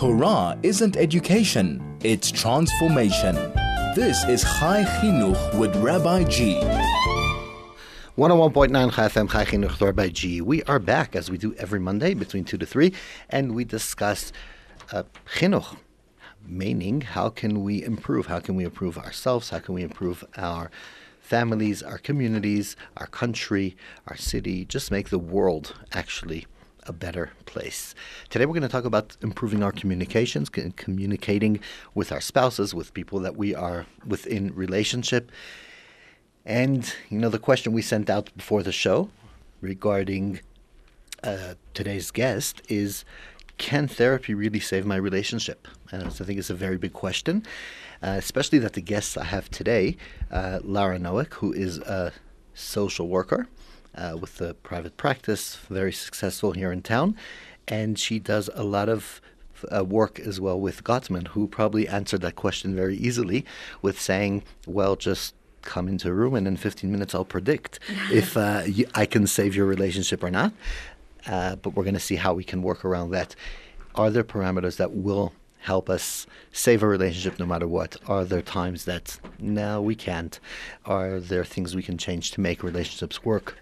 Torah isn't education, it's transformation. This is Chai Chinuch with Rabbi G. 101.9 Chai FM Chai Chinuch with Rabbi G. We are back as we do every Monday between 2 to 3 and we discuss uh, chinuch, meaning how can we improve? How can we improve ourselves? How can we improve our families, our communities, our country, our city, just make the world actually a better place. Today we're going to talk about improving our communications, communicating with our spouses, with people that we are within relationship. And you know the question we sent out before the show regarding uh, today's guest is can therapy really save my relationship? And I think it's a very big question, uh, especially that the guests I have today, uh, Lara Noik, who is a social worker uh, with a private practice, very successful here in town, and she does a lot of uh, work as well with Gottman, who probably answered that question very easily with saying, "Well, just." Come into a room and in 15 minutes I'll predict if uh, you, I can save your relationship or not. Uh, but we're going to see how we can work around that. Are there parameters that will help us save a relationship no matter what? Are there times that no, we can't? Are there things we can change to make relationships work?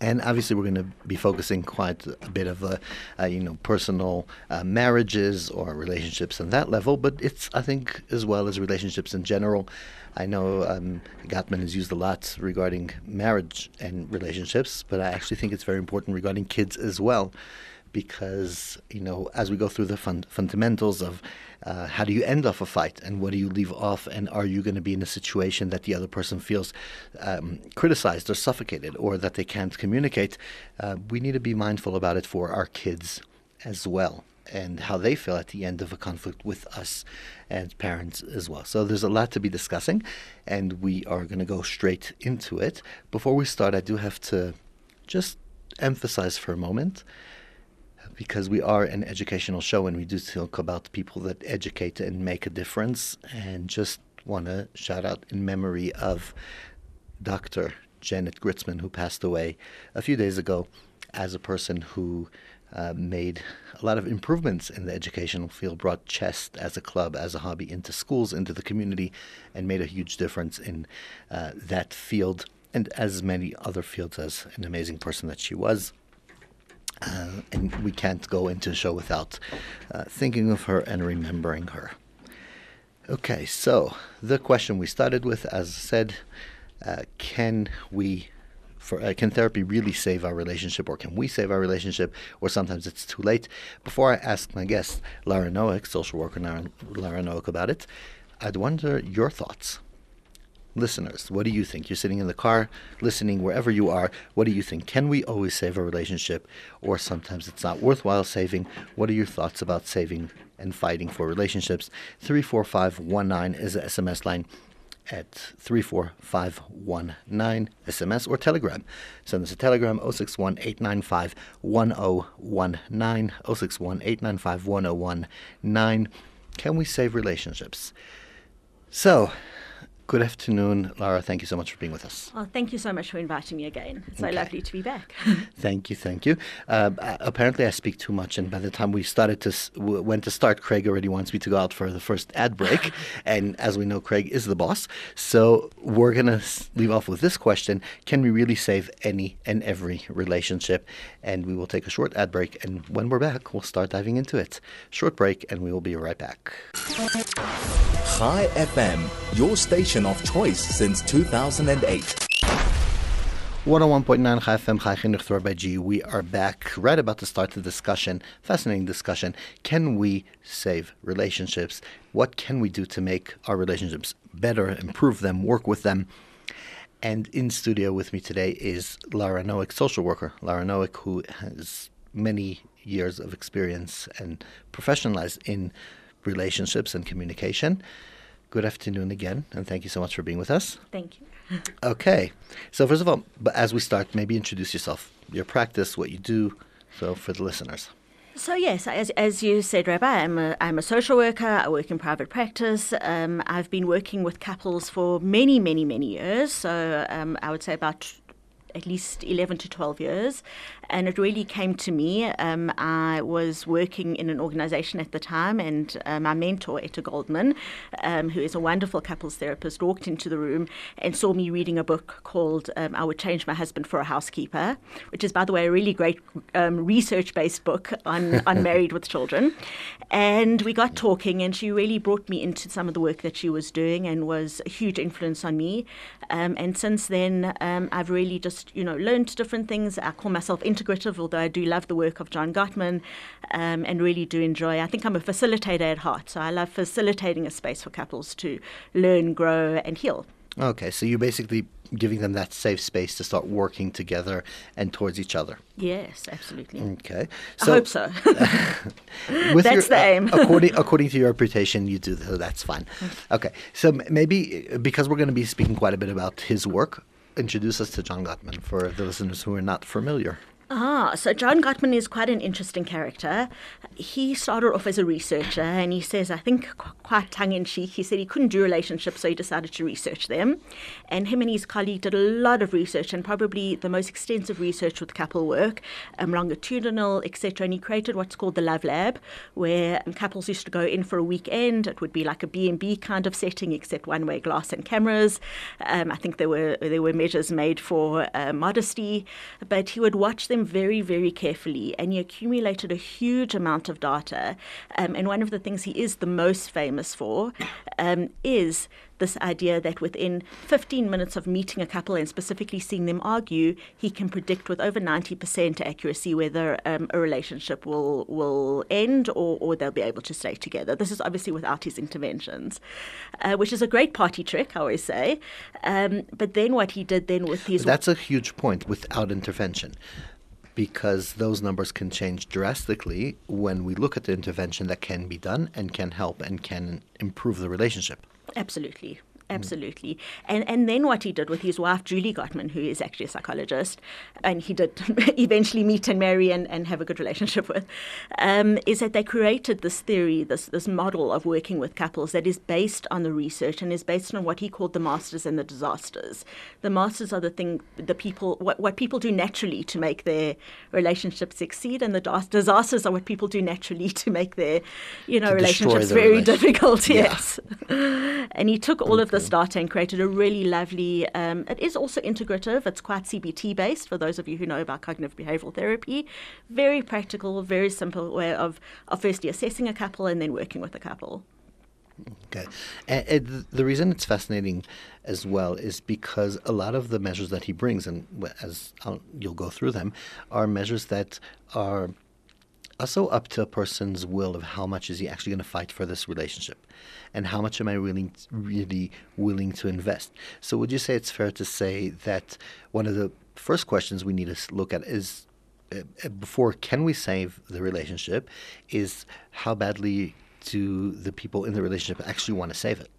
And obviously, we're going to be focusing quite a bit of, uh, uh, you know, personal uh, marriages or relationships on that level. But it's, I think, as well as relationships in general. I know um, Gottman is used a lot regarding marriage and relationships, but I actually think it's very important regarding kids as well, because you know as we go through the fun- fundamentals of uh, how do you end off a fight and what do you leave off, and are you going to be in a situation that the other person feels um, criticized or suffocated, or that they can't communicate? Uh, we need to be mindful about it for our kids as well and how they feel at the end of a conflict with us and parents as well. So there's a lot to be discussing, and we are going to go straight into it. Before we start, I do have to just emphasize for a moment because we are an educational show and we do talk about people that educate and make a difference and just want to shout out in memory of Dr. Janet Gritzman who passed away a few days ago as a person who uh, made a lot of improvements in the educational field, brought chess as a club, as a hobby into schools, into the community, and made a huge difference in uh, that field and as many other fields as an amazing person that she was. Uh, and we can't go into a show without uh, thinking of her and remembering her. Okay, so the question we started with, as I said, uh, can we for uh, can therapy really save our relationship or can we save our relationship or sometimes it's too late before i ask my guest lara noik social worker lara, lara noik about it i'd wonder your thoughts listeners what do you think you're sitting in the car listening wherever you are what do you think can we always save a relationship or sometimes it's not worthwhile saving what are your thoughts about saving and fighting for relationships 34519 is the sms line at 34519 SMS or Telegram. Send us a Telegram 061 895 1019. 061 895 1019. Can we save relationships? So, Good afternoon, Lara. Thank you so much for being with us. Oh, thank you so much for inviting me again. It's okay. so lovely to be back. thank you, thank you. Uh, apparently, I speak too much, and by the time we started to went to start, Craig already wants me to go out for the first ad break. and as we know, Craig is the boss, so we're gonna leave off with this question: Can we really save any and every relationship? And we will take a short ad break, and when we're back, we'll start diving into it. Short break, and we will be right back. Chai FM, your station station of choice since 2008. 101.9 Chai FM. We are back right about to start the discussion, fascinating discussion. Can we save relationships? What can we do to make our relationships better, improve them, work with them? And in studio with me today is Lara Noik, social worker. Lara Noik, who has many years of experience and professionalized in relationships and communication. Good afternoon again, and thank you so much for being with us. Thank you. okay. So, first of all, but as we start, maybe introduce yourself, your practice, what you do, so for the listeners. So yes, as, as you said, Rabbi, I'm a, I'm a social worker. I work in private practice. Um, I've been working with couples for many, many, many years. So um, I would say about at least 11 to 12 years. And it really came to me. Um, I was working in an organization at the time, and uh, my mentor, Etta Goldman, um, who is a wonderful couples therapist, walked into the room and saw me reading a book called um, I Would Change My Husband for a Housekeeper, which is, by the way, a really great um, research based book on, on married with children. And we got talking, and she really brought me into some of the work that she was doing and was a huge influence on me. Um, and since then, um, I've really just, you know, learned different things. I call myself integrative, although I do love the work of John Gottman um, and really do enjoy. I think I'm a facilitator at heart, so I love facilitating a space for couples to learn, grow, and heal. Okay, so you're basically giving them that safe space to start working together and towards each other. Yes, absolutely. Okay, so, I hope so. That's the aim. according according to your reputation, you do. So that's fine. Okay, so maybe uh, because we're going to be speaking quite a bit about his work, introduce us to John Gottman for the listeners who are not familiar. Ah, so John Gottman is quite an interesting character. He started off as a researcher, and he says, I think qu- quite tongue in cheek, he said he couldn't do relationships, so he decided to research them. And him and his colleague did a lot of research, and probably the most extensive research with couple work, um, longitudinal, etc. And he created what's called the Love Lab, where um, couples used to go in for a weekend. It would be like a B&B kind of setting, except one-way glass and cameras. Um, I think there were there were measures made for uh, modesty, but he would watch them very, very carefully, and he accumulated a huge amount of data. Um, and one of the things he is the most famous for um, is this idea that within 15 minutes of meeting a couple and specifically seeing them argue, he can predict with over 90% accuracy whether um, a relationship will will end or, or they'll be able to stay together. This is obviously without his interventions, uh, which is a great party trick, I always say. Um, but then what he did then with his That's a huge point without intervention. Because those numbers can change drastically when we look at the intervention that can be done and can help and can improve the relationship. Absolutely. Absolutely. And and then what he did with his wife, Julie Gottman, who is actually a psychologist, and he did eventually meet and marry and, and have a good relationship with, um, is that they created this theory, this, this model of working with couples that is based on the research and is based on what he called the masters and the disasters. The masters are the thing, the people, what, what people do naturally to make their relationship succeed, and the dis- disasters are what people do naturally to make their, you know, relationships very relation- difficult. Yeah. Yes. and he took all of this data and created a really lovely. Um, it is also integrative. It's quite CBT based for those of you who know about cognitive behavioral therapy. Very practical, very simple way of, of firstly assessing a couple and then working with a couple. Okay. And, and the reason it's fascinating as well is because a lot of the measures that he brings, and as I'll, you'll go through them, are measures that are also up to a person's will of how much is he actually going to fight for this relationship and how much am I willing, really willing to invest. So, would you say it's fair to say that one of the first questions we need to look at is uh, before can we save the relationship is how badly do the people in the relationship actually want to save it?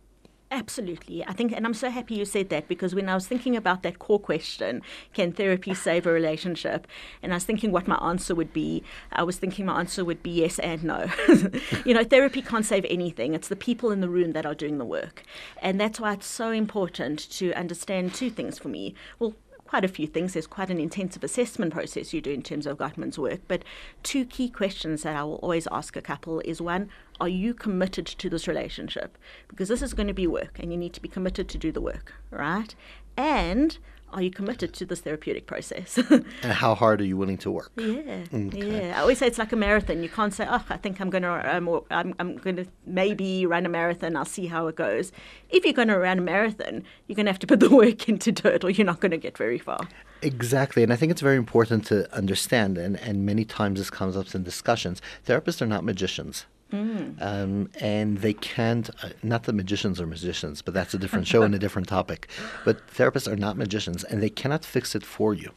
Absolutely. I think, and I'm so happy you said that because when I was thinking about that core question, can therapy save a relationship? And I was thinking what my answer would be. I was thinking my answer would be yes and no. you know, therapy can't save anything. It's the people in the room that are doing the work. And that's why it's so important to understand two things for me. Well, quite a few things. There's quite an intensive assessment process you do in terms of Gottman's work. But two key questions that I will always ask a couple is one, are you committed to this relationship? Because this is going to be work and you need to be committed to do the work, right? And are you committed to this therapeutic process? And how hard are you willing to work? Yeah, yeah. I always say it's like a marathon. You can't say, "Oh, I think I'm going to, um, I'm, I'm going to maybe run a marathon. I'll see how it goes." If you're going to run a marathon, you're going to have to put the work into it, or you're not going to get very far. Exactly, and I think it's very important to understand, and, and many times this comes up in discussions. Therapists are not magicians. Um, and they can't, uh, not that magicians are magicians, but that's a different show and a different topic. But therapists are not magicians, and they cannot fix it for you.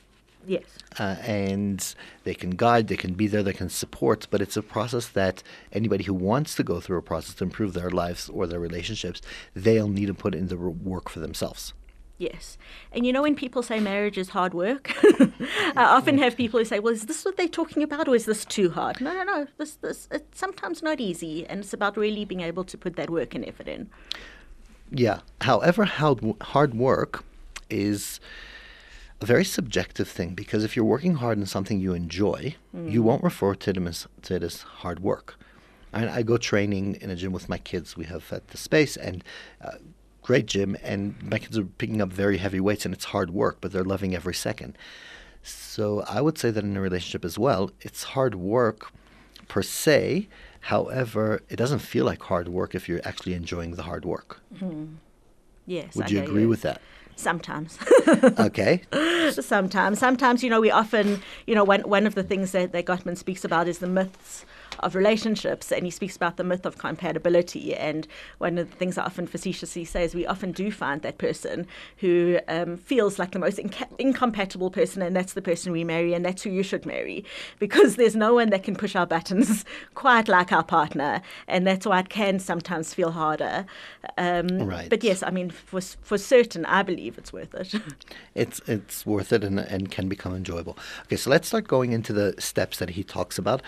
Yes. Uh, and they can guide, they can be there, they can support, but it's a process that anybody who wants to go through a process to improve their lives or their relationships, they'll need to put in the work for themselves. Yes. And you know, when people say marriage is hard work, I often have people who say, well, is this what they're talking about or is this too hard? No, no, no. This, this, it's sometimes not easy. And it's about really being able to put that work and effort in. Yeah. However, hard, hard work is a very subjective thing because if you're working hard in something you enjoy, you won't refer to, them as, to it as hard work. I, I go training in a gym with my kids. We have at the space and uh, great gym, and my kids are picking up very heavy weights, and it's hard work, but they're loving every second. So I would say that in a relationship as well, it's hard work per se. However, it doesn't feel like hard work if you're actually enjoying the hard work. Mm-hmm. Yes. Would I you agree with that? Sometimes. Okay. sometimes. Sometimes, you know, we often, you know, one, one of the things that, that Gottman speaks about is the myths of relationships, and he speaks about the myth of compatibility. And one of the things I often facetiously say is we often do find that person who um, feels like the most inca- incompatible person, and that's the person we marry, and that's who you should marry, because there's no one that can push our buttons quite like our partner, and that's why it can sometimes feel harder. Um, Right. But yes, I mean, for for certain, I believe it's worth it. it's it's worth it and, and can become enjoyable. Okay, so let's start going into the steps that he talks about.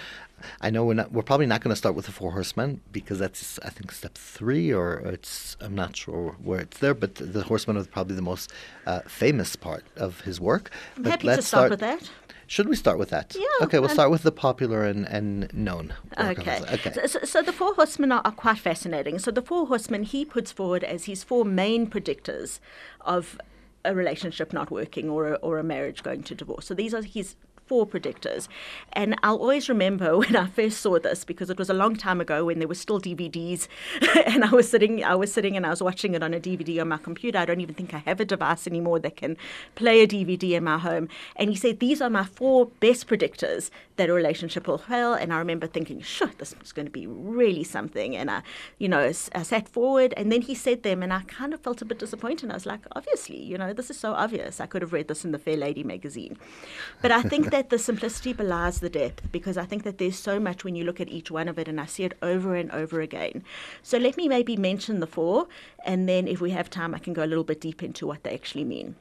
I know we're not we're probably not going to start with the four horsemen because that's I think step three or it's I'm not sure where it's there, but the horsemen are probably the most uh, famous part of his work. I'm But happy to let's start with that. Should we start with that? Yeah, Okay, we'll start with the popular and, and known. Okay. Okay. So, so, so the four horsemen are, are quite fascinating. So the four horsemen he puts forward as his four main predictors of a relationship not working or a, or a marriage going to divorce. So these are his four predictors. And I'll always remember when I first saw this because it was a long time ago when there were still DVDs and I was sitting I was sitting and I was watching it on a DVD on my computer. I don't even think I have a device anymore that can play a DVD in my home. And he said these are my four best predictors that a relationship will fail. And I remember thinking, sure, this is going to be really something. And I, you know, I sat forward and then he said them and I kind of felt a bit disappointed. I was like, obviously, you know, this is so obvious. I could have read this in the Fairlady magazine. But I think that the simplicity belies the depth because I think that there's so much when you look at each one of it and I see it over and over again. So let me maybe mention the four and then if we have time, I can go a little bit deep into what they actually mean.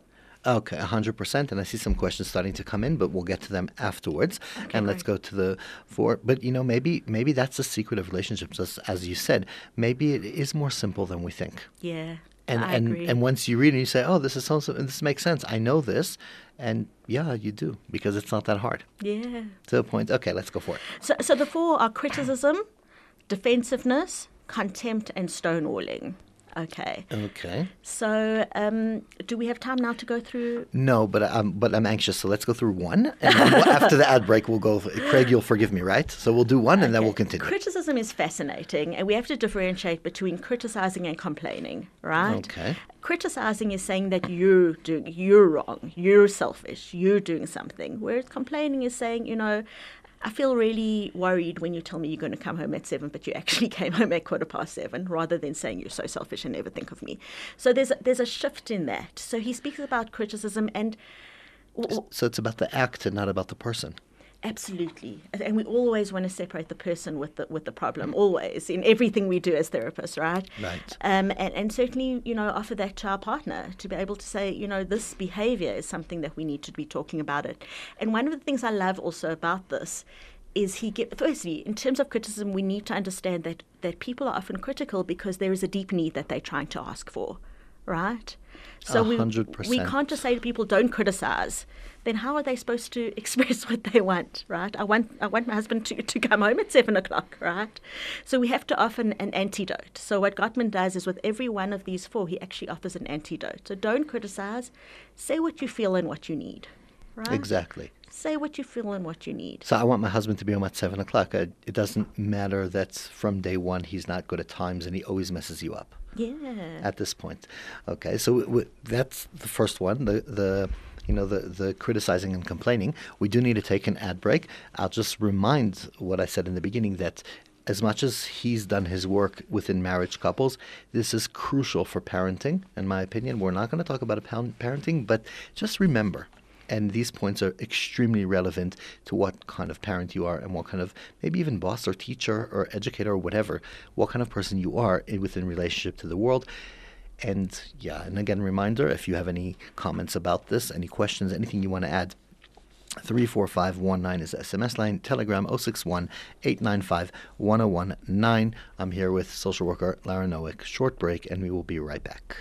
Okay, 100%. And I see some questions starting to come in, but we'll get to them afterwards. and let's go to the four. But, you know, maybe maybe that's the secret of relationships. As, as you said, maybe it is more simple than we think. Yeah. And, I and, agree. and once you read it, you say, oh, this is so, so- this makes sense. I know this. And yeah, you do, because it's not that hard. yeah. To the point. Okay, let's go for it. So, so the four are criticism, defensiveness, contempt, and stonewalling. Okay. Okay. So, um, do we have time now to go through? No, but I'm but I'm anxious. So let's go through one, and then after the ad break, we'll go. Craig, you'll forgive me, right? So we'll do one, and then we'll continue. Criticism is fascinating, and we have to differentiate between criticizing and complaining, right? Okay. Criticizing is saying that you're doing, you're wrong, you're selfish, you're doing something. Whereas complaining is saying, you know, I feel really worried when you tell me you're going to come home at seven, but you actually came home at quarter past seven, rather than saying you're so selfish and never think of me. So there's a, there's a shift in that. So he speaks about criticism and. So it's about the act and not about the person. Absolutely, and we always want to separate the person with the with the problem. Always in everything we do as therapists, right? Right. Um, and, and certainly, you know, offer that to our partner to be able to say, you know, this behavior is something that we need to be talking about it. And one of the things I love also about this is he get firstly in terms of criticism, we need to understand that that people are often critical because there is a deep need that they're trying to ask for, right? So A we we can't just say to people, don't criticize. Then how are they supposed to express what they want, right? I want I want my husband to, to come home at seven o'clock, right? So we have to offer an, an antidote. So what Gottman does is with every one of these four, he actually offers an antidote. So don't criticize, say what you feel and what you need. Right? Exactly. Say what you feel and what you need. So I want my husband to be home at seven o'clock. Uh, it doesn't matter that from day one he's not good at times and he always messes you up. Yeah. At this point, okay. So w- w- that's the first one. The the you know the the criticizing and complaining. We do need to take an ad break. I'll just remind what I said in the beginning that. As much as he's done his work within marriage couples, this is crucial for parenting, in my opinion. We're not going to talk about parenting, but just remember and these points are extremely relevant to what kind of parent you are and what kind of maybe even boss or teacher or educator or whatever, what kind of person you are within relationship to the world. And yeah, and again, reminder if you have any comments about this, any questions, anything you want to add, 34519 is the SMS line. Telegram 061 895 1019. I'm here with social worker Lara Noik. Short break, and we will be right back.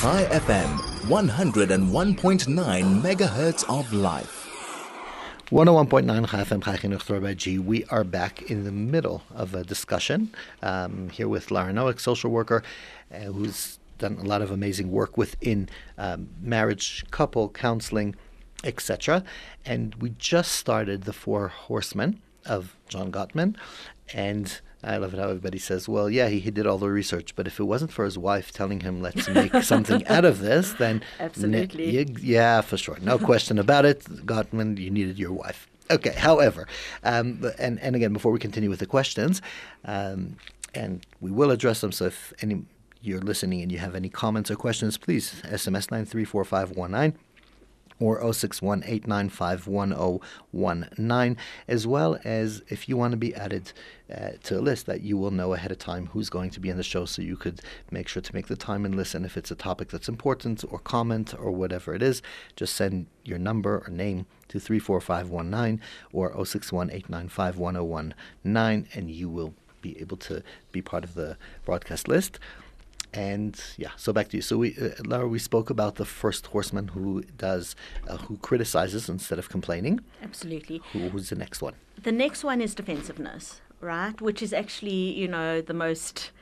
Chai FM, 101.9 megahertz of life. 101.9 FM Chai G. We are back in the middle of a discussion um, here with Lara Noik, social worker, who's done a lot of amazing work within um, marriage, couple counseling, etc. And we just started the Four Horsemen of John Gottman, and I love it how everybody says, well, yeah, he, he did all the research, but if it wasn't for his wife telling him, let's make something out of this, then. Absolutely. Yeah, for sure. No question about it. Gottman, you needed your wife. Okay, however, um, and, and again, before we continue with the questions, um, and we will address them, so if any you're listening and you have any comments or questions, please SMS 9345519 or 061 as well as if you want to be added uh, to a list that you will know ahead of time who's going to be in the show so you could make sure to make the time and listen. If it's a topic that's important or comment or whatever it is just send your number or name to 34519 or 061 and you will be able to be part of the broadcast list and yeah, so back to you. So we, uh, Lara, we spoke about the first horseman who does, uh, who criticizes instead of complaining. Absolutely. Who, who's the next one? The next one is defensiveness, right? Which is actually, you know, the most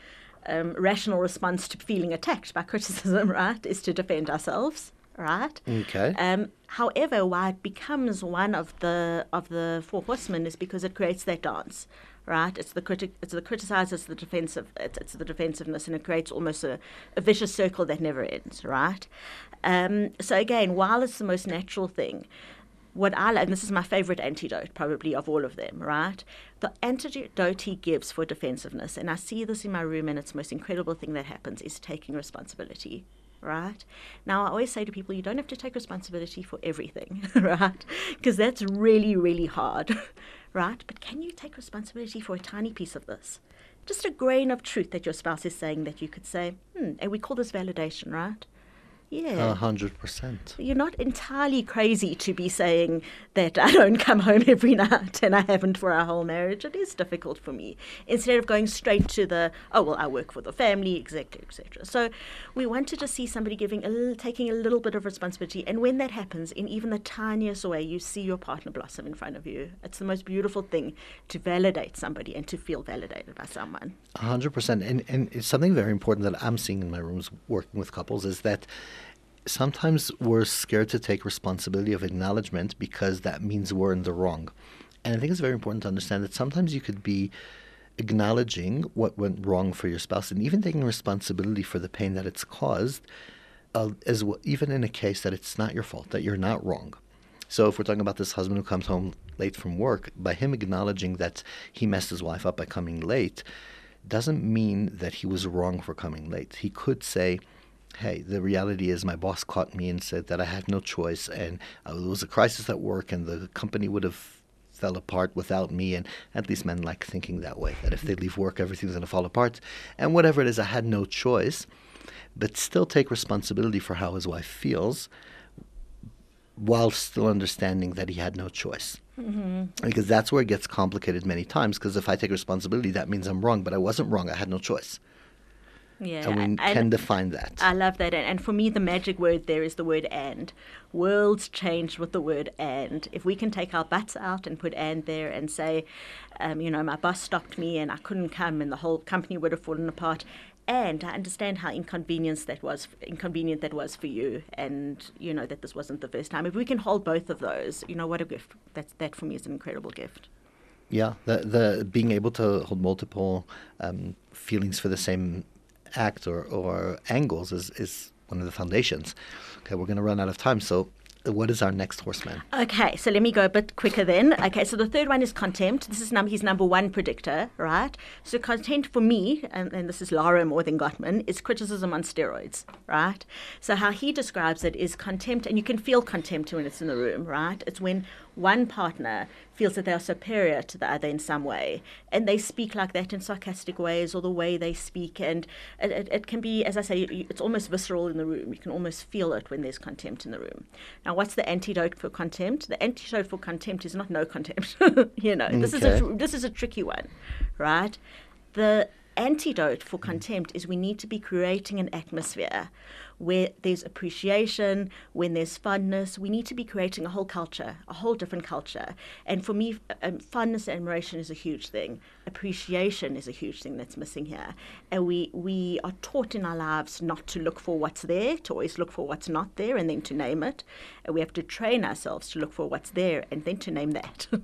um, rational response to feeling attacked by criticism, right? Is to defend ourselves, right? Okay. Um, however, why it becomes one of the of the four horsemen is because it creates that dance, right? It's the critic, it's the criticizer, it's the defensive, it's, it's the defensiveness, and it creates almost a, a vicious circle that never ends, right? Um, so again, while it's the most natural thing, what I and this is my favorite antidote probably of all of them, right? The antidote he gives for defensiveness, and I see this in my room, and it's the most incredible thing that happens is taking responsibility right? Now, I always say to people, you don't have to take responsibility for everything, right? Because that's really, really hard, right? But can you take responsibility for a tiny piece of this? Just a grain of truth that your spouse is saying that you could say, hmm, and we call this validation, right? Yeah. A hundred percent. You're not entirely crazy to be saying that I don't come home every night and I haven't for our whole marriage. It is difficult for me. Instead of going straight to the, oh, well, I work for the family, etc., etc. So we wanted to see somebody giving a little, taking a little bit of responsibility. And when that happens, in even the tiniest way, you see your partner blossom in front of you. It's the most beautiful thing to validate somebody and to feel validated by someone. A hundred percent. And and it's something very important that I'm seeing in my rooms working with couples is that sometimes we're scared to take responsibility of acknowledgement because that means we're in the wrong. And I think it's very important to understand that sometimes you could be acknowledging what went wrong for your spouse and even taking responsibility for the pain that it's caused, uh, as well, even in a case that it's not your fault, that you're not wrong. So if we're talking about this husband who comes home late from work, by him acknowledging that he messed his wife up by coming late, doesn't mean that he was wrong for coming late. He could say, hey, the reality is my boss caught me and said that I had no choice, and uh, it was a crisis at work, and the company would have fell apart without me. And at least men like thinking that way, that if they leave work, everything's going to fall apart. And whatever it is, I had no choice, but still take responsibility for how his wife feels while still understanding that he had no choice. Mm-hmm. Because that's where it gets complicated many times. Because if I take responsibility, that means I'm wrong, but I wasn't wrong. I had no choice. Yeah, and we and can define that. I love that. And for me, the magic word there is the word and. Worlds change with the word and. If we can take our butts out and put and there and say, um, you know, my boss stopped me and I couldn't come and the whole company would have fallen apart. And I understand how inconvenience that was, inconvenient that was for you, and you know that this wasn't the first time. If we can hold both of those, you know what a gift. That's that for me is an incredible gift. Yeah, the the being able to hold multiple um, feelings for the same act or, or angles is, is one of the foundations. Okay, we're going to run out of time. So, what is our next horseman? Okay, so let me go a bit quicker then. Okay, so the third one is contempt. This is num- his number one predictor, right? So contempt for me, and, and this is Lara more than Gottman, is criticism on steroids, right? So how he describes it is contempt, and you can feel contempt when it's in the room, right? It's when one partner feels that they are superior to the other in some way, and they speak like that in sarcastic ways or the way they speak, and it, it, it can be, as I say, it's almost visceral in the room. You can almost feel it when there's contempt in the room. Now, what's the antidote for contempt? The antidote for contempt is not no contempt. you know, this is a tr- this is a tricky one, right? The antidote for contempt is we need to be creating an atmosphere where there's appreciation, when there's fondness. We need to be creating a whole culture, a whole different culture. And for me, um, fondness and admiration is a huge thing. Appreciation is a huge thing that's missing here. And we, we are taught in our lives not to look for what's there, to always look for what's not there, and then to name it. And we have to train ourselves to look for what's there and then to name that.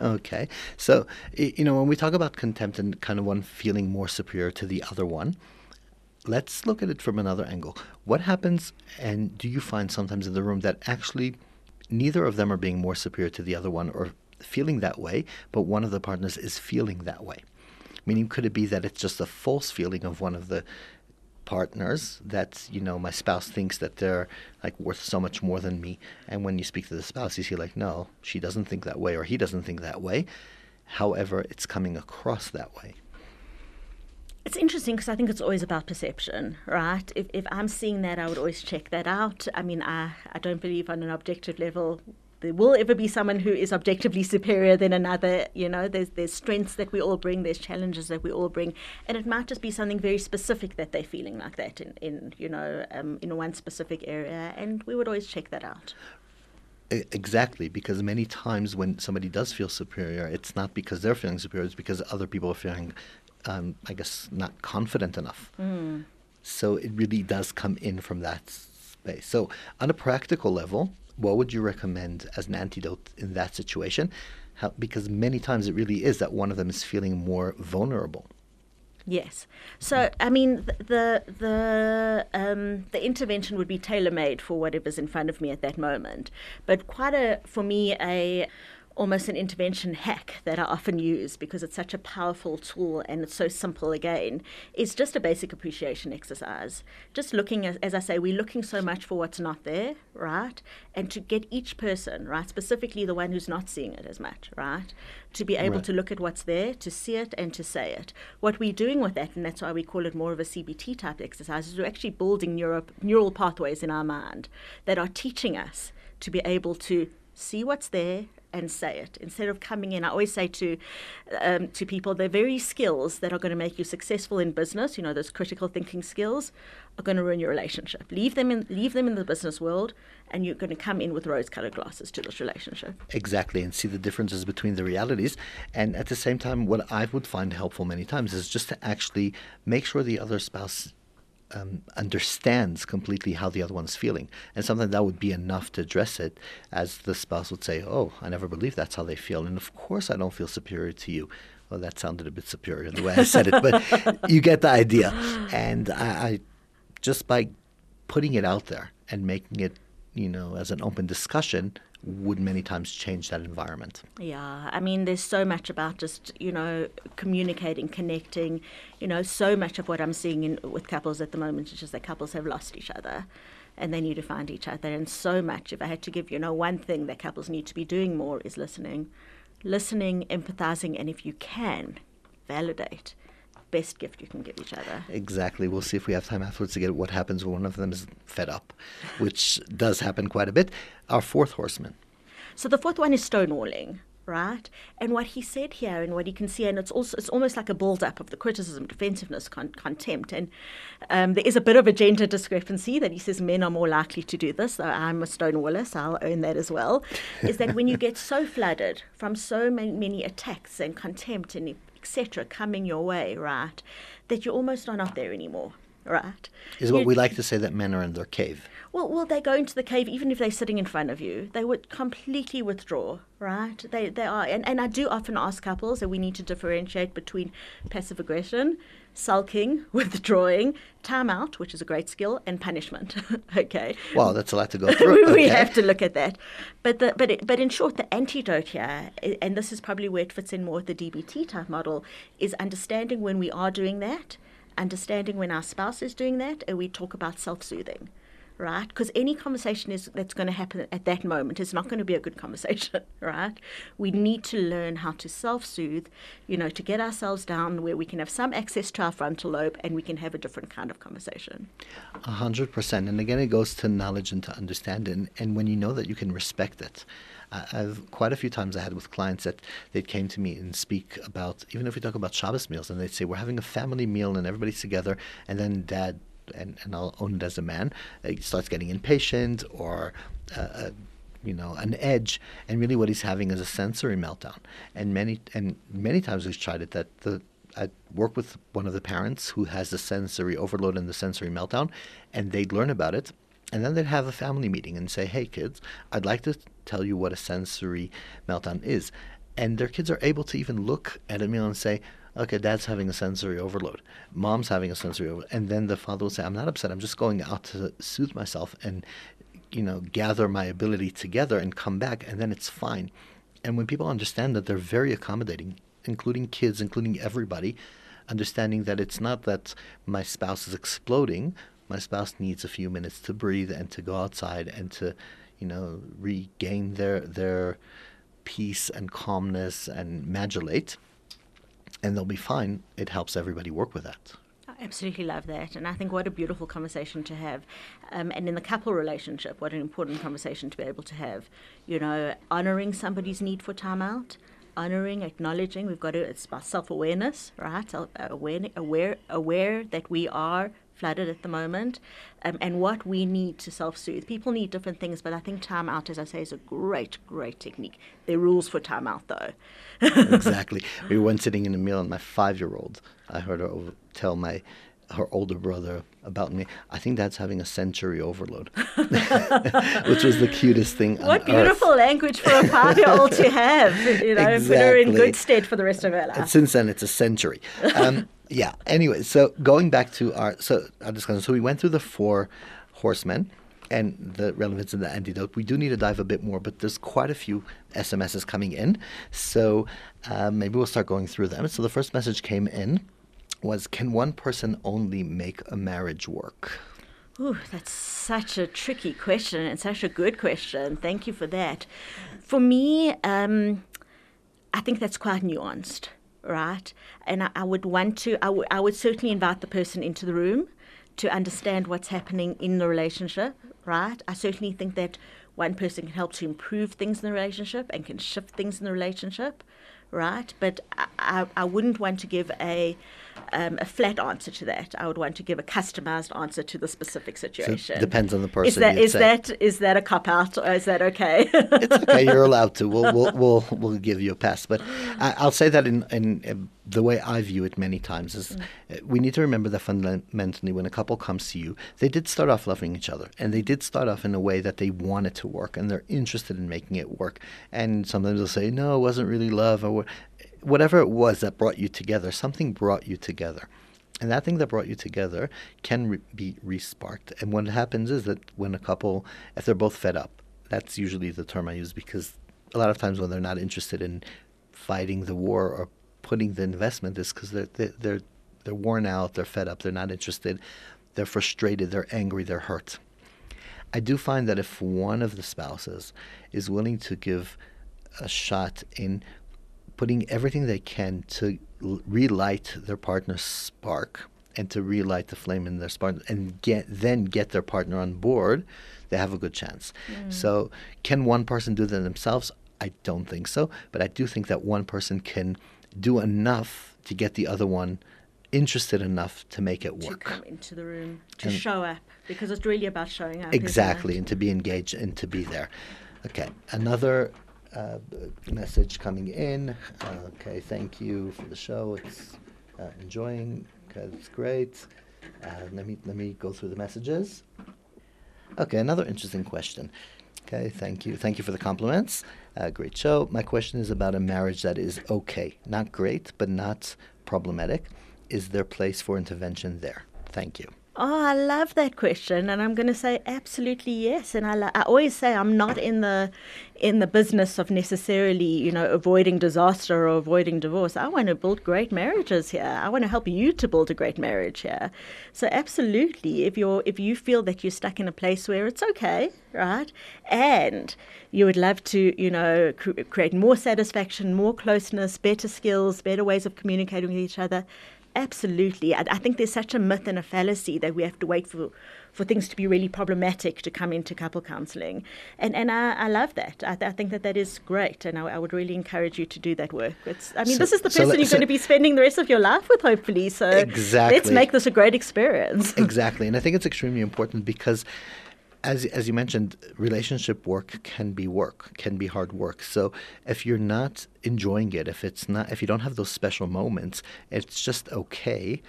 Okay. So, you know, when we talk about contempt and kind of one feeling more superior to the other one, let's look at it from another angle. What happens, and do you find sometimes in the room that actually neither of them are being more superior to the other one or feeling that way, but one of the partners is feeling that way? Meaning, could it be that it's just a false feeling of one of the partners that you know my spouse thinks that they're like worth so much more than me and when you speak to the spouse you see like no she doesn't think that way or he doesn't think that way however it's coming across that way It's interesting because I think it's always about perception, right? If, if I'm seeing that, I would always check that out. I mean, I, I don't believe on an objective level there will ever be someone who is objectively superior than another. You know, there's there's strengths that we all bring, there's challenges that we all bring, and it might just be something very specific that they're feeling like that in, in you know um, in one specific area, and we would always check that out. Exactly, because many times when somebody does feel superior, it's not because they're feeling superior, it's because other people are feeling, um, I guess, not confident enough. So it really does come in from that space. So, on a practical level, what would you recommend as an antidote in that situation? How, because many times it really is that one of them is feeling more vulnerable. Yes. So I mean, the the um, the intervention would be tailor made for whatever's in front of me at that moment. But quite a for me a almost an intervention hack that I often use because it's such a powerful tool and it's so simple again is just a basic appreciation exercise. Just looking as, as I say, we're looking so much for what's not there, right? And to get each person, right, specifically the one who's not seeing it as much, right, to be able Right. to look at what's there, to see it, and to say it. What we're doing with that, and that's why we call it more of a CBT type exercise, is we're actually building neuro, neural pathways in our mind that are teaching us to be able to see what's there and say it instead of coming in. I always say to um, to people, the very skills that are going to make you successful in business, you know, those critical thinking skills, are going to ruin your relationship. Leave them in leave them in the business world, and you're going to come in with rose-colored glasses to this relationship. Exactly, and see the differences between the realities. And at the same time, what I would find helpful many times is just to actually make sure the other spouse um, understands completely how the other one's feeling. And sometimes that would be enough to address it, as the spouse would say, Oh, I never believed that's how they feel. And of course, I don't feel superior to you. Well, that sounded a bit superior the way I said it, but you get the idea. And I, I just by putting it out there and making it, you know, as an open discussion would many times change that environment. Yeah, I mean, there's so much about just you know communicating, connecting. You know, so much of what I'm seeing in with couples at the moment is just that couples have lost each other, and they need to find each other. And so much, if I had to give you know one thing that couples need to be doing more is listening, listening, empathizing, and if you can, validate. Best gift you can give each other. Exactly. We'll see if we have time afterwards to get what happens when one of them is fed up, which does happen quite a bit. Our fourth horseman. So the fourth one is stonewalling, right? And what he said here, and what he can see, and it's also it's almost like a build-up of the criticism, defensiveness, con- contempt, and um, there is a bit of a gender discrepancy that he says men are more likely to do this. So I'm a stonewaller, so I'll own that as well. is that when you get so flooded from so many, many attacks and contempt and etc. coming your way, right, that you almost are not there anymore. Right. Is what You- we like to say that men are in their cave. well, well, they go into the cave even if they're sitting in front of you. They would completely withdraw, right? They they are, and, and I do often ask couples that we need to differentiate between passive aggression, sulking, withdrawing, timeout, which is a great skill, and punishment. okay. Wow, that's a lot to go through. we Okay. have to look at that. But the, but it, but in short, the antidote here, and this is probably where it fits in more with the DBT type model, is understanding when we are doing that, understanding when our spouse is doing that, and we talk about self-soothing. Right? Because any conversation is that's going to happen at that moment is not going to be a good conversation, right? We need to learn how to self-soothe, you know, to get ourselves down where we can have some access to our frontal lobe and we can have a different kind of conversation. A hundred percent. And again, it goes to knowledge and to understanding. And, when you know that you can respect it. I've quite a few times I had with clients that they came to me and speak about, even if we talk about Shabbos meals, and they'd say, We're having a family meal and everybody's together, and then dad and, and I'll own it as a man, he starts getting impatient or uh, uh, you know an edge, and really what he's having is a sensory meltdown. And many and many times we've tried it that the I work with one of the parents who has the sensory overload and the sensory meltdown, and they'd learn about it, and then they'd have a family meeting and say, "Hey kids, I'd like to tell you what a sensory meltdown is," and their kids are able to even look at a meal and say, okay, dad's having a sensory overload, mom's having a sensory overload, and then the father will say, I'm not upset, I'm just going out to soothe myself and, you know, gather my ability together and come back, and then it's fine. And when people understand that they're very accommodating, including kids, including everybody, understanding that it's not that my spouse is exploding, my spouse needs a few minutes to breathe and to go outside and to, you know, regain their their peace and calmness and modulate and they'll be fine. It helps everybody work with that. I absolutely love that. And I think what a beautiful conversation to have. Um, and in the couple relationship, what an important conversation to be able to have. You know, honoring somebody's need for time out, honoring, acknowledging. We've got to, it's about self awareness, right? Aware, aware, aware that we are flooded at the moment, um, and what we need to self soothe. People need different things, but I think time out, as I say, is a great, great technique. There are rules for time out, though. exactly. We were once sitting in a meal, and my five year old, I heard her over, tell my her older brother about me. I think that's having a sensory overload, which was the cutest thing. What beautiful earth. language for a five-year-old to have! You know, exactly. put her in good stead for the rest of her life. And since then, it's a century. Um, yeah. Anyway, so going back to our so our discussion, so we went through the four horsemen and the relevance of the antidote. We do need to dive a bit more, but there's quite a few SMSs coming in, so uh, maybe we'll start going through them. So the first message came in was, "Can one person only make a marriage work?" Ooh, that's such a tricky question and such a good question. Thank you for that. For me, um, I think that's quite nuanced right? And I, I would want to, I, w- I would certainly invite the person into the room to understand what's happening in the relationship, right? I certainly think that one person can help to improve things in the relationship and can shift things in the relationship, right? But I, I, I wouldn't want to give a um, a flat answer to that. I would want to give a customized answer to the specific situation. So depends on the person. Is that is that is that a cop out or is that okay? it's okay. You're allowed to. We'll we'll we'll, we'll give you a pass. But I, will say that in, in, in the way I view it many times is mm. we need to remember that fundamentally when a couple comes to you, they did start off loving each other and they did start off in a way that they wanted to work and they're interested in making it work. And sometimes they'll say, no, it wasn't really love or whatever it was that brought you together, something brought you together. And that thing that brought you together can re- be resparked. And what happens is that when a couple, if they're both fed up, that's usually the term I use because a lot of times when they're not interested in fighting the war or putting the investment is because they're, they're, they're, they're worn out, they're fed up, they're not interested, they're frustrated, they're angry, they're hurt. I do find that if one of the spouses is willing to give a shot in putting everything they can to relight their partner's spark and to relight the flame in their spark and get then get their partner on board, they have a good chance. Mm. So, can one person do that themselves? I don't think so, but I do think that one person can do enough to get the other one interested enough to make it work. To come into the room, to and show up, because it's really about showing up. Exactly, and to be engaged and to be there. Okay, another uh, message coming in. Uh, okay, thank you for the show. It's uh, enjoying. Okay, it's great. Uh, let me let me go through the messages. Okay, another interesting question. Okay, thank you. Thank you for the compliments. Uh, great show. My question is about a marriage that is okay, not great, but not problematic. Is there place for intervention there? Thank you. Oh, I love that question, and I'm going to say absolutely yes. And I, I always say I'm not in the in the business of necessarily, you know, avoiding disaster or avoiding divorce. I want to build great marriages here. I want to help you to build a great marriage here. So absolutely, if you're if you feel that you're stuck in a place where it's okay, right, and you would love to, you know, cr- create more satisfaction, more closeness, better skills, better ways of communicating with each other Absolutely. I, I, think there's such a myth and a fallacy that we have to wait for, for things to be really problematic to come into couple counseling. And, and I, I love that. I, I think that that is great. And I, I, would really encourage you to do that work. It's, I mean, so, this is the person so you're so going to be spending the rest of your life with, hopefully. So exactly. let's make this a great experience. exactly. And I think it's extremely important because as as you mentioned, relationship work can be work, can be hard work. So if you're not enjoying it, if it's not, if you don't have those special moments, it's just okay,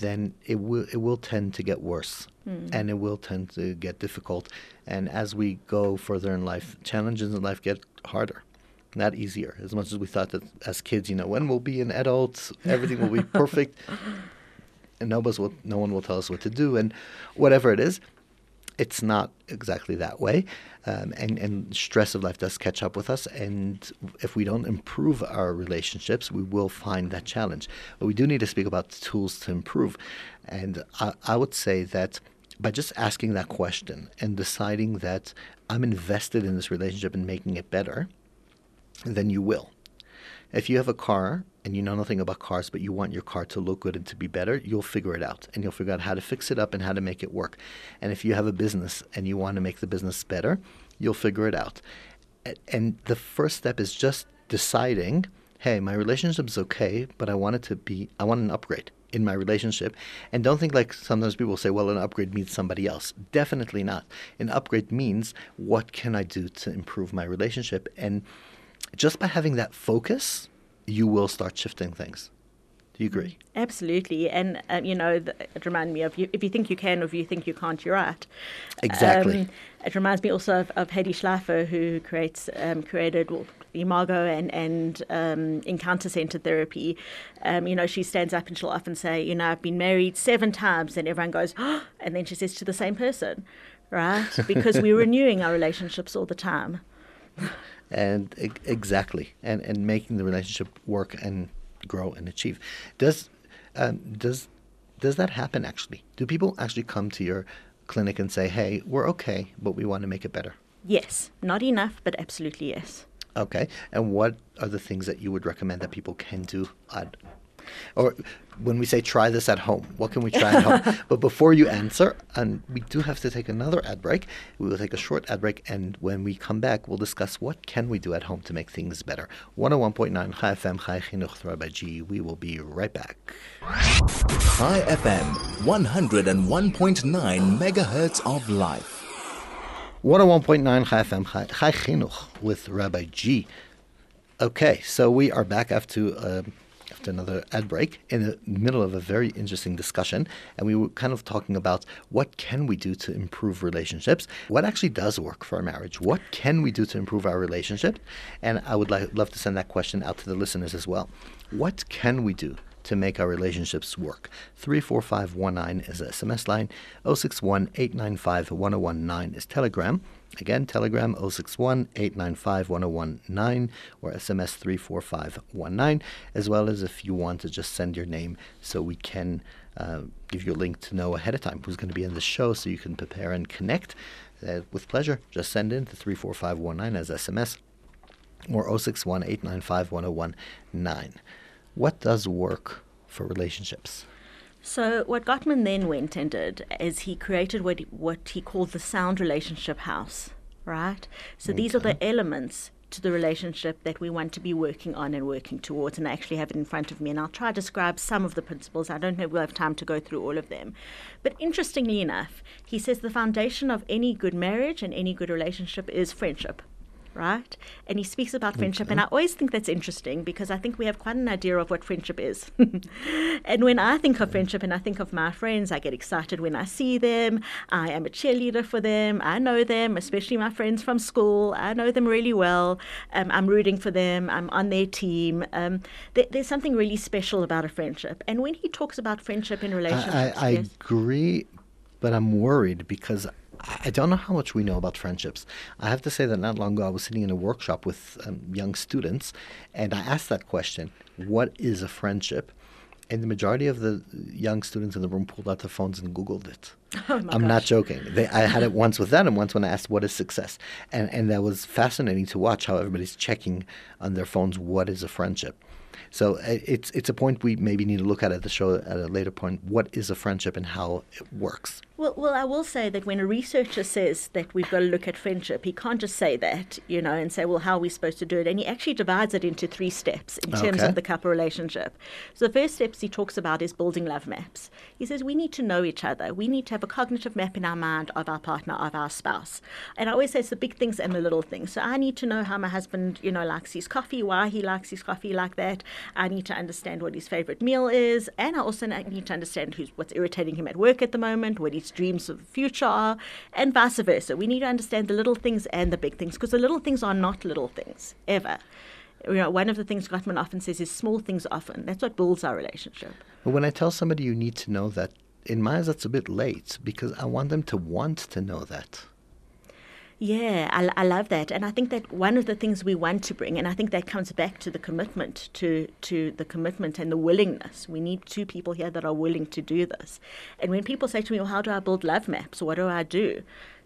then it will it will tend to get worse, mm. and it will tend to get difficult. And as we go further in life, challenges in life get harder not easier. As much as we thought that as kids, you know, when we'll be an adult, everything will be perfect, and nobody will, no one will tell us what to do, and whatever it is, it's not exactly that way. Um, and, and stress of life does catch up with us. And if we don't improve our relationships, we will find that challenge. But we do need to speak about tools to improve. And I, I would say that by just asking that question and deciding that I'm invested in this relationship and making it better, then you will. If you have a car and you know nothing about cars, but you want your car to look good and to be better, you'll figure it out and you'll figure out how to fix it up and how to make it work. And if you have a business and you want to make the business better, you'll figure it out. And the first step is just deciding, hey, my relationship is okay, but I want it to be, I want an upgrade in my relationship. And don't think like sometimes people say, well, an upgrade means somebody else. Definitely not. An upgrade means what can I do to improve my relationship? And just by having that focus, you will start shifting things. Do you agree? Absolutely, and um, you know, the, it reminds me of you, if you think you can or if you think you can't, you're right. Exactly. Um, it reminds me also of, of Hedy Schleifer, who creates um, created well, Imago and and um, Encounter Center Therapy. Um, you know, she stands up and she'll often say, you know, I've been married seven times, and everyone goes, oh, and then she says to the same person, right? Because we're renewing our relationships all the time and exactly and and making the relationship work and grow and achieve. Does um, does does that happen actually? Do people actually come to your clinic and say hey we're okay but we want to make it better yes. Not enough but absolutely yes. Okay. And what are the things that you would recommend that people can do at or when we say try this at home, what can we try at home? but before you answer, and we do have to take another ad break. We will take a short ad break, and when we come back, we'll discuss what can we do at home to make things better. 101.9 Chai FM, Chai Chinuch by G. We will be right back. Chai FM, 101.9 megahertz of life. 101.9 Chai FM, Chai Chinuch with Rabbi G. Okay, so we are back after. Uh, after another ad break in the middle of a very interesting discussion. And we were kind of talking about what can we do to improve relationships? What actually does work for our marriage? What can we do to improve our relationship? And I would love to send that question out to the listeners as well. What can we do to make our relationships work. 34519 is SMS line. 061 895 1019 is Telegram. Again, Telegram 061 895 1019 or SMS 34519, as well as if you want to just send your name so we can uh, give you a link to know ahead of time who's going to be in the show so you can prepare and connect. Uh, with pleasure, just send in to 34519 as SMS or 061 895 1019. What does work for relationships? So what Gottman then went and did is he created what he, what he called the sound relationship house, right? So okay. these are the elements to the relationship that we want to be working on and working towards. And I actually have it in front of me, and I'll try to describe some of the principles. I don't know if we'll have time to go through all of them. But interestingly enough, he says the foundation of any good marriage and any good relationship is friendship right? And he speaks about friendship. And I always think that's interesting because I think we have quite an idea of what friendship is. and when I think of friendship and I think of my friends, I get excited when I see them. I am a cheerleader for them. I know them, especially my friends from school. I know them really well. Um, I'm rooting for them. I'm on their team. Um, th- there's something really special about a friendship. And when he talks about friendship in relationships, I, I, I yes. agree but I'm worried because I don't know how much we know about friendships. I have to say that not long ago I was sitting in a workshop with um, young students, and I asked that question: What is a friendship? And the majority of the young students in the room pulled out their phones and Googled it. Oh I'm not joking. They, I had it once with them and once when I asked what is success, and and that was fascinating to watch how everybody's checking on their phones what is a friendship. So uh, it's it's a point we maybe need to look at at the show at a later point. What is a friendship and how it works? Well, well, I will say that when a researcher says that we've got to look at friendship, he can't just say that, you know, and say, well, how are we supposed to do it? And he actually divides it into three steps in terms Okay. of the couple relationship. So the first steps he talks about is building love maps. He says we need to know each other. We need to have a cognitive map in our mind of our partner, of our spouse. And I always say it's the big things and the little things. So I need to know how my husband, you know, likes his coffee, why he likes his coffee like that. I need to understand what his favorite meal is, and I also need to understand who's what's irritating him at work at the moment, what his dreams of the future are, and vice versa. We need to understand the little things and the big things because the little things are not little things ever. You know, one of the things Gottman often says is small things often. That's what builds our relationship. But when I tell somebody you need to know that, in my eyes that's a bit late because I want them to want to know that. Yeah, I, I love that, and I think that one of the things we want to bring, and I think that comes back to the commitment, to to the commitment and the willingness. We need two people here that are willing to do this. And when people say to me, "Well, how do I build love maps? What do I do?"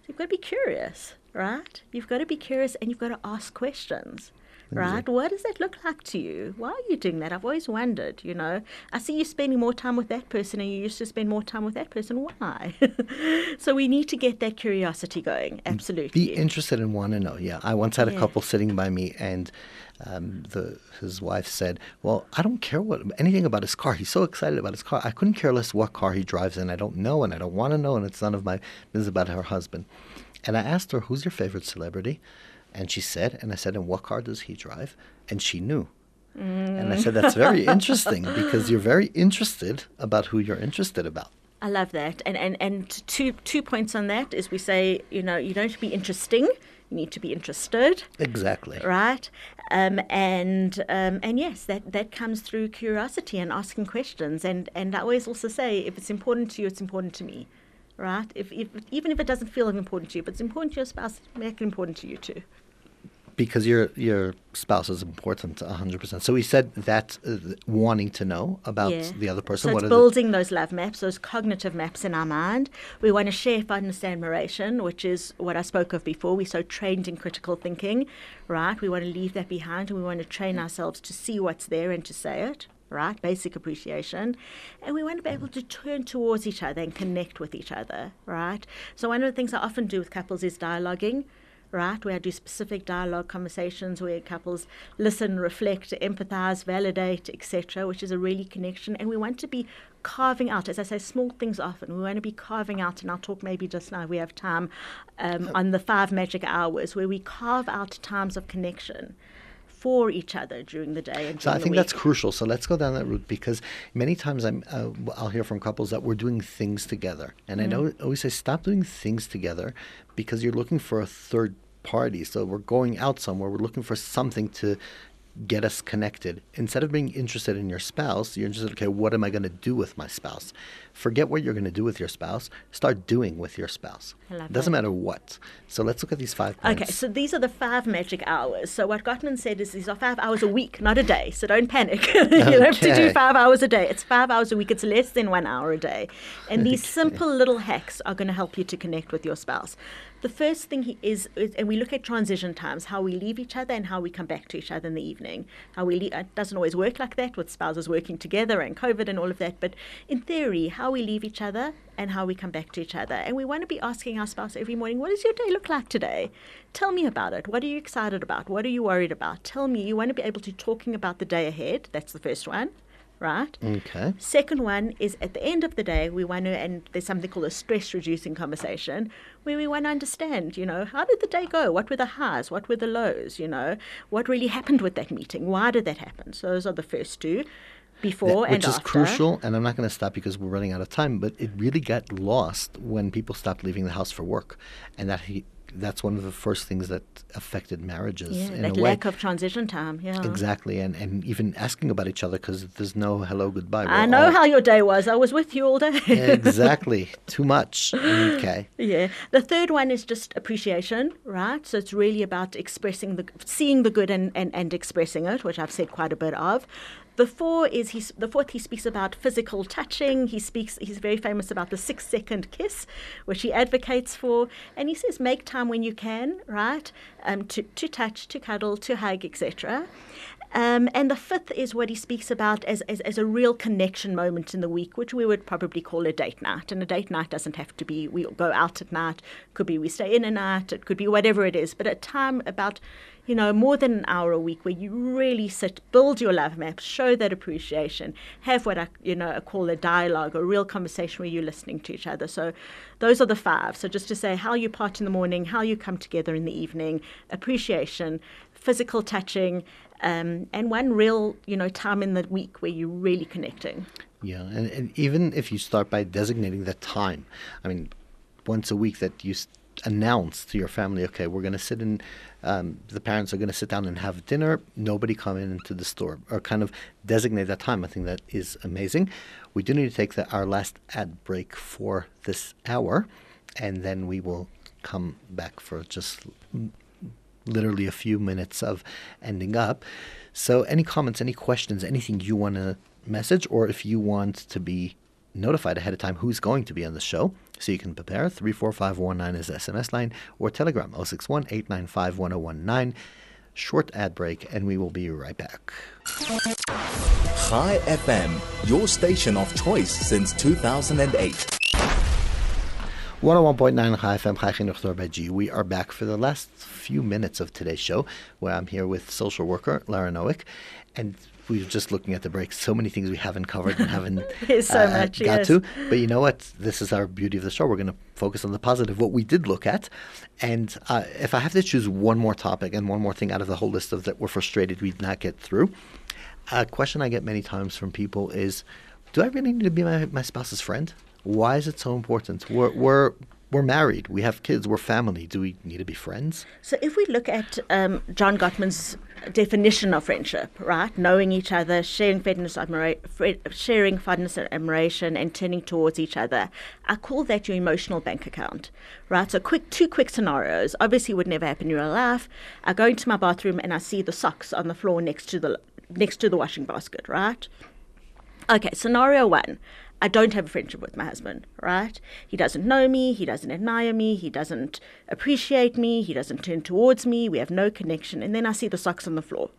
You've got to be curious, right? You've got to be curious, and you've got to ask questions. Right? What does that look like to you? Why are you doing that? I've always wondered, you know. I see you spending more time with that person and you used to spend more time with that person. Why? so we need to get that curiosity going. Absolutely. Be interested and want to know. Yeah, I once had a Yeah. couple sitting by me, and um, the his wife said, "Well, I don't care what anything about his car. He's so excited about his car. I couldn't care less what car he drives, and I don't know, and I don't want to know, and it's none of my business about her husband." And I asked her, "Who's your favorite celebrity?" And she said, and I said, "And what car does he drive?" And she knew. And I said, "That's very interesting because you're very interested about who you're interested about." I love that. And, and, and two, two points on that is we say, you know, you don't be interesting, you need to be interested, Exactly. right? Um, and um, and yes, that, that comes through curiosity and asking questions. And, and I always also say, if it's important to you, it's important to me, right? If, if Even if it doesn't feel important to you, but it's important to your spouse, make it important to you too. Because your your spouse is important 100%. So we said that uh, wanting to know about Yeah. the other person So what it's are the- building those love maps, those cognitive maps in our mind. We want to share fondness and admiration, which is what I spoke of before. We're so trained in critical thinking, right? We want to leave that behind and we want to train ourselves to see what's there and to say it, right? Basic appreciation. And we want to be able to turn towards each other and connect with each other, right? So one of the things I often do with couples is dialoguing right? Where I do specific dialogue conversations where couples listen, reflect, empathize, validate, etc., which is a really connection. And we want to be carving out, as I say, small things often. We want to be carving out, and I'll talk maybe just now, we have time, um, on the five magic hours where we carve out times of connection for each other during the day and So I think that's crucial. So let's go down that route because many times I'm uh, I'll hear from couples that we're doing things together, and I know Mm-hmm. always say stop doing things together because you're looking for a third party. So we're going out somewhere, we're looking for something to get us connected. Instead of being interested in your spouse, you're interested. Okay, what am I going to do with my spouse? Forget what you're going to do with your spouse. Start doing with your spouse. I love Doesn't that. matter what. So let's look at these five points. Okay, so these are the five magic hours. So what Gottman said is these are five hours a week, not a day. So don't panic. you don't have to do five hours a day. It's five hours a week. It's less than one hour a day. And these simple little hacks are going to help you to connect with your spouse. The first thing he is, is, and we look at transition times, how we leave each other and how we come back to each other in the evening. How we leave, it doesn't always work like that with spouses working together and COVID and all of that. But in theory, how we leave each other and how we come back to each other. And we want to be asking our spouse every morning, what does your day look like today? Tell me about it. What are you excited about? What are you worried about? Tell me. You want to be able to talking about the day ahead. That's the first one, right? Okay. Second one is at the end of the day, we want to, and there's something called a stress reducing conversation where we want to understand, you know, how did the day go? What were the highs? What were the lows? You know, what really happened with that meeting? Why did that happen? So those are the first two before That- and which is crucial, and I'm not going to stop because we're running out of time. But it really got lost when people stopped leaving the house for work, and that he that's one of the first things that affected marriages Yeah, in that a way. lack of transition time. Yeah. Exactly, and, and even asking about each other because there's no hello, goodbye. I We're know all- how your day was. I was with you all day. exactly. Too much. Okay. Yeah. The third one is just appreciation, right? So it's really about expressing the, seeing the good and, and, and expressing it, which I've said quite a bit of. The four is the fourth. He speaks about physical touching. He speaks. He's very famous about the six second kiss, which he advocates for, and he says make time when you can, right? Um, to to touch, to cuddle, to hug, etc. Um, and the fifth is what he speaks about as, as, as a real connection moment in the week, which we would probably call a date night. And a date night doesn't have to be we go out at night, could be we stay in a night, it could be whatever it is, but a time about, you know, more than an hour a week where you really sit, build your love map, show that appreciation, have what I, you know, I call a dialogue, a real conversation where you're listening to each other. So those are the five. So just to say how you part in the morning, how you come together in the evening, appreciation, physical touching, um, and one real, you know, time in the week where you're really connecting. Yeah, and, and even if you start by designating the time, I mean, once a week that you announce to your family, okay, we're going to sit in, um, the parents are going to sit down and have dinner, nobody come in into the store, or kind of designate that time. I think that is amazing. We do need to take the, our last ad break for this hour, and then we will come back for just literally a few minutes of ending up. So, any comments, any questions, anything you want to message, or if you want to be notified ahead of time who's going to be on the show, so you can prepare. 34519 is SMS line, or Telegram 061 895 1019. Short ad break, and we will be right back. Chai FM, your station of choice since 2008. 101.9 Chai FM, Chai Chinuch G. We are back for the last few minutes of today's show, where I'm here with social worker Lara Noik, and we were just looking at the break. So many things we haven't covered and haven't so much, got yes. to. But you know what? This is our beauty of the show. We're going to focus on the positive, what we did look at. And uh, if I have to choose one more topic and one more thing out of the whole list of that we're frustrated we did not get through, a question I get many times from people is, do I really need to be my, my spouse's friend? Why is it so important? We're, we're, we're married. We have kids. We're family. Do we need to be friends? So if we look at um, John Gottman's definition of friendship, right, knowing each other, sharing fondness, admira- sharing fondness and admiration, and turning towards each other, I call that your emotional bank account, right? So quick, two quick scenarios. Obviously, would never happen in real life. I go into my bathroom and I see the socks on the floor next to the next to the washing basket, right? Okay, scenario one. I don't have a friendship with my husband, right? He doesn't know me, he doesn't admire me, he doesn't appreciate me, he doesn't turn towards me, we have no connection, and then I see the socks on the floor.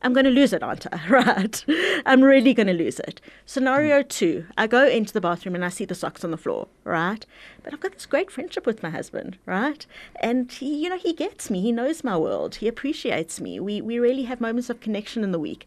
I'm going to lose it, aren't I? Right? I'm really going to lose it. Scenario mm. two I go into the bathroom and I see the socks on the floor, right? But I've got this great friendship with my husband, right? And he, you know, he gets me, he knows my world, he appreciates me. We, we really have moments of connection in the week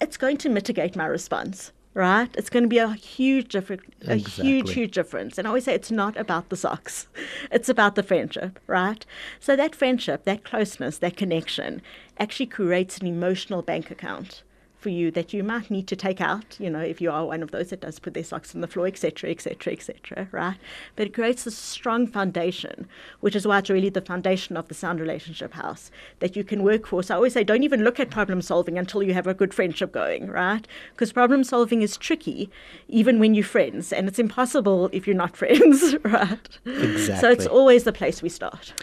it's going to mitigate my response right? It's going to be a huge difference a huge huge difference. And i always say it's not about the socks. It's about the friendship right? So that friendship that closeness that connection actually creates an emotional bank account for you that you might need to take out, you know, if you are one of those that does put their socks on the floor, etc., etc., etc., right? But it creates a strong foundation, which is why it's really the foundation of the sound relationship house that you can work for. So I always say, don't even look at problem solving until you have a good friendship going, right? Because problem solving is tricky, even when you're friends, and it's impossible if you're not friends, right? Exactly. So it's always the place we start.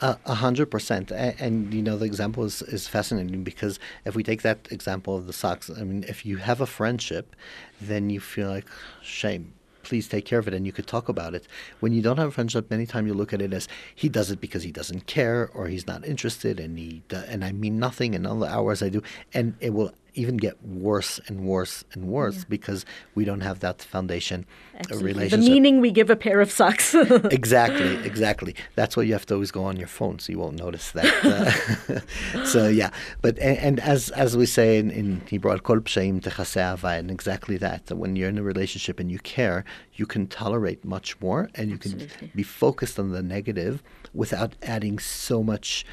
A hundred percent, and you know the example is, is fascinating because if we take that example of the socks, I mean, if you have a friendship, then you feel like shame. Please take care of it, and you could talk about it. When you don't have a friendship, many times you look at it as he does it because he doesn't care or he's not interested, and he and I mean nothing, and all the hours I do, and it will even get worse and worse and worse because we don't have that foundation a Absolutely. The meaning we give a pair of socks. exactly, exactly. That's why you have to always go on your phone, so you won't notice that. Uh, so yeah, but and, and as as we say in, in Hebrew, kol and exactly that. That when you're in a relationship and you care, you can tolerate much more, and you Absolutely. can be focused on the negative without adding so much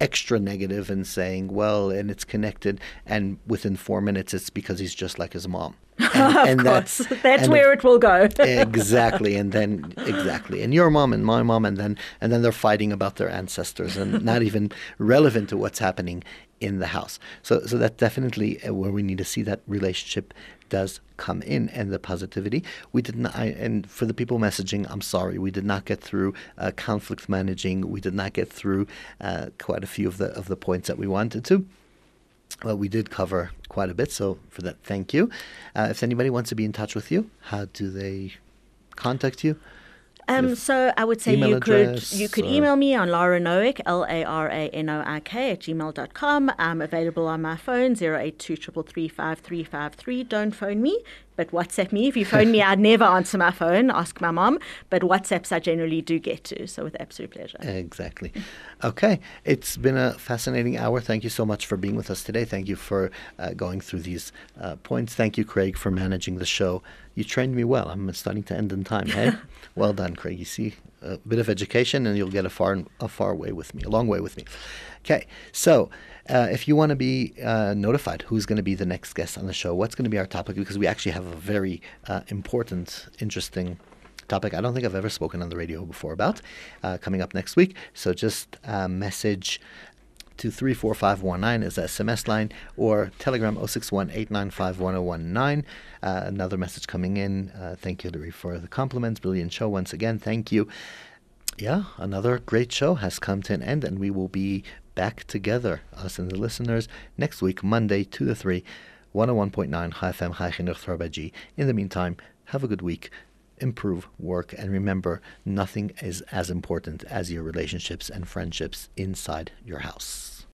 extra negative and saying, well, and it's connected, and within four minutes, it's because he's just like his mom. of course. That's, that's and where it will go. exactly. And then exactly. And your mom and my mom and then and then they're fighting about their ancestors and not even relevant to what's happening in the house. So so that's definitely uh, where we need to see that relationship does come in and the positivity. We did not, I, and for the people messaging, I'm sorry, we did not get through uh, conflict managing. We did not get through uh, quite a few of the of the points that we wanted to. Well, we did cover quite a bit, so for that, thank you. Uh, if anybody wants to be in touch with you, how do they contact you? Um, so I would say you could you could email me on Lara Noik, L A R A N O I K at gmail.com. I'm available on my phone, 082 Don't phone me but WhatsApp me. If you phone me, I'd never answer my phone. Ask my mom. But WhatsApps I generally do get to. So with absolute pleasure. Exactly. Okay. It's been a fascinating hour. Thank you so much for being with us today. Thank you for uh, going through these uh, points. Thank you, Craig, for managing the show. You trained me well. I'm starting to end in time. Hey, well done, Craig. You see, a bit of education, and you'll get a far a far way with me, a long way with me. Okay, so uh, if you want to be uh, notified who's going to be the next guest on the show, what's going to be our topic, because we actually have a very uh, important, interesting topic I don't think I've ever spoken on the radio before about uh, coming up next week. So just uh, message to 34519 is the SMS line or Telegram 061 uh, another message coming in. Uh, thank you, Larry, for the compliments. Brilliant show once again. Thank you. Yeah, another great show has come to an end, and we will be back together, us and the listeners, next week, Monday, 2 to 3, 101.9 Chai FM Chai Chinuch In the meantime, have a good week, improve, work, and remember, nothing is as important as your relationships and friendships inside your house.